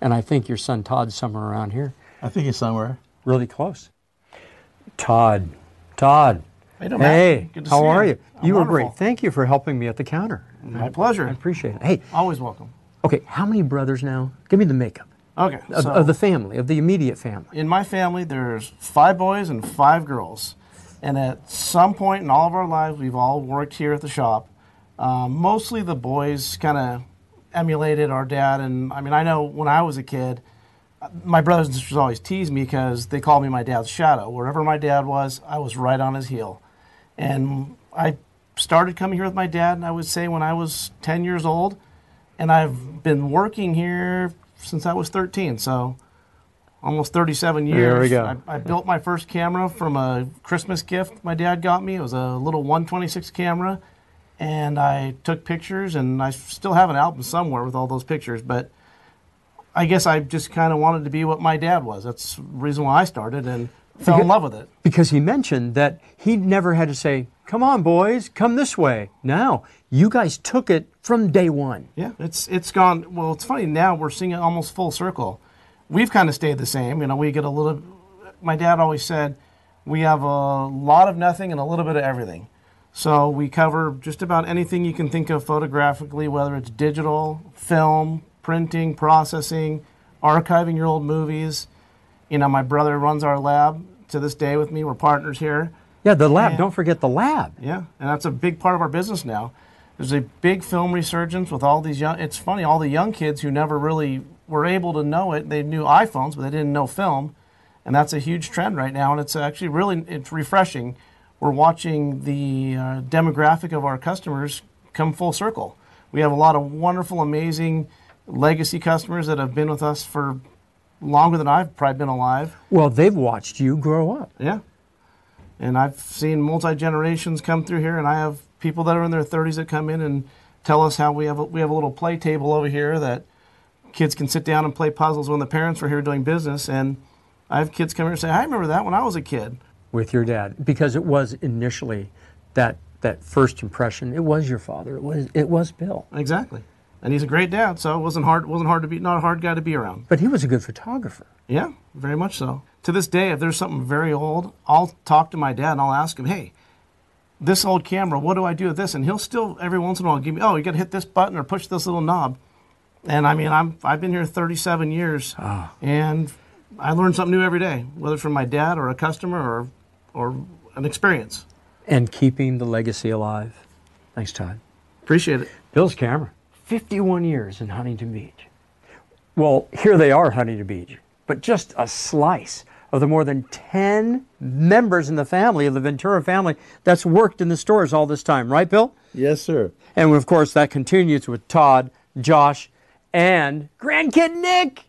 and I think your son Todd's somewhere around here, I think he's somewhere. really close. Todd, Todd. Hey. Hey, Good to how see are you. you? I'm you were great. Thank you for helping me at the counter. My pleasure. I appreciate it. Hey, Always welcome. okay, how many brothers now? Give me the makeup Okay. of, so of the family, of the immediate family. in my family, there's five boys and five girls. And at some point in all of our lives, we've all worked here at the shop. Um, mostly the boys kind of emulated our dad. And I mean, I know when I was a kid, my brothers and sisters always teased me because they called me my dad's shadow. Wherever my dad was, I was right on his heel. And I started coming here with my dad, and I would say, when I was 10 years old. And I've been working here since I was 13. So almost 37 years. There we go. I, I built my first camera from a Christmas gift my dad got me. It was a little 126 camera. And I took pictures, and I still have an album somewhere with all those pictures. But I guess I just kind of wanted to be what my dad was. That's the reason why I started and fell in love with it. Because he mentioned that he never had to say, come on, boys, come this way. No, you guys took it from day one. Yeah, it's it's gone. Well, it's funny now we're seeing it almost full circle. We've kind of stayed the same. You know, we get a little. My dad always said we have a lot of nothing and a little bit of everything. So we cover just about anything you can think of photographically, whether it's digital, film, printing, processing, archiving your old movies. You know, my brother runs our lab to this day with me. We're partners here. Yeah, the lab, Yeah. don't forget the lab. Yeah, and that's a big part of our business now. There's a big film resurgence with all these young. It's funny, all the young kids who never really were able to know it. They knew iPhones, but they didn't know film, and that's a huge trend right now. And it's actually really it's refreshing. We're watching the uh, demographic of our customers come full circle. We have a lot of wonderful, amazing legacy customers that have been with us for longer than I've probably been alive. Well, they've watched you grow up. Yeah. And I've seen multi generations come through here, and I have people that are in their 30s that come in and tell us how we have a, we have a little play table over here that kids can sit down and play puzzles when the parents were here doing business. And I have kids come here and say, "I remember that when I was a kid." With your dad because it was initially that that first impression. It was your father. It was it was Bill. Exactly. And he's a great dad, so it wasn't hard. wasn't hard to be not a hard guy to be around. But he was a good photographer. Yeah, very much so. To this day, if there's something very old, I'll talk to my dad and I'll ask him, hey, this old camera, what do I do with this? And he'll still every once in a while give me, oh, you got to hit this button or push this little knob. And I mean, I'm I've been here 37 years, ah. and I learn something new every day, whether from my dad or a customer or or an experience. And keeping the legacy alive. Thanks, Todd. Appreciate it. Bill's camera. 51 years in Huntington Beach. Well, here they are, Huntington Beach, but just a slice of the more than 10 members in the family of the Ventura family that's worked in the stores all this time, right, Bill? Yes, sir. And of course, that continues with Todd, Josh, and grandkid Nick.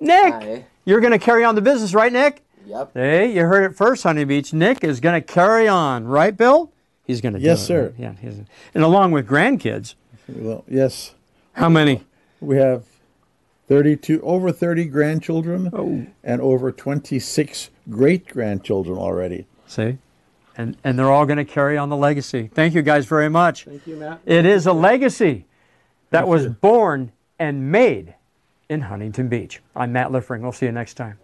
Nick, Hi. you're going to carry on the business, right, Nick? Yep. Hey, you heard it first, Honey Beach. Nick is going to carry on, right, Bill? He's going to. Yes, do it, sir. right? Yeah, he's, and along with grandkids, Well, yes, how many? we have 32, over 30 grandchildren Oh. and over 26 great grandchildren already. See? And, and they're all going to carry on the legacy. Thank you guys very much. Thank you, Matt. It is a legacy that was born and made in Huntington Beach. I'm Matt Liffering. We'll see you next time.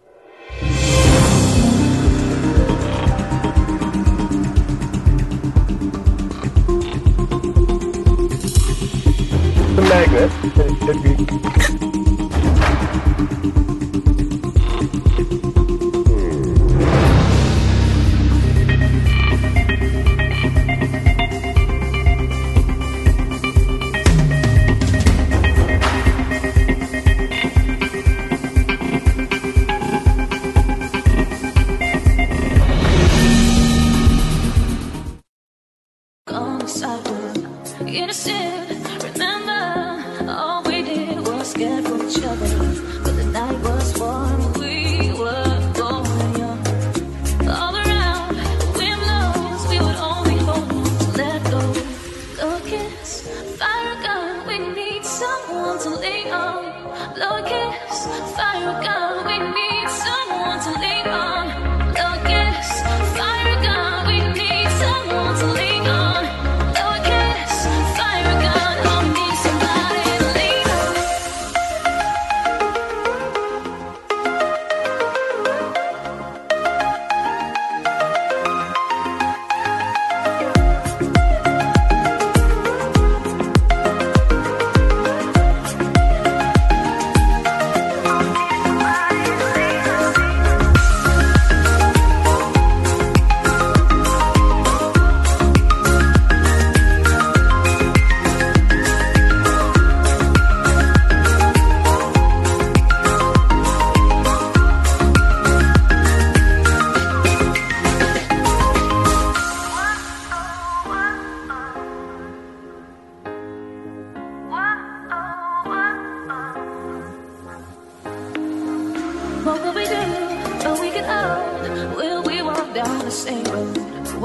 The magnet it, it be innocent.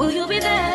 Will you be there?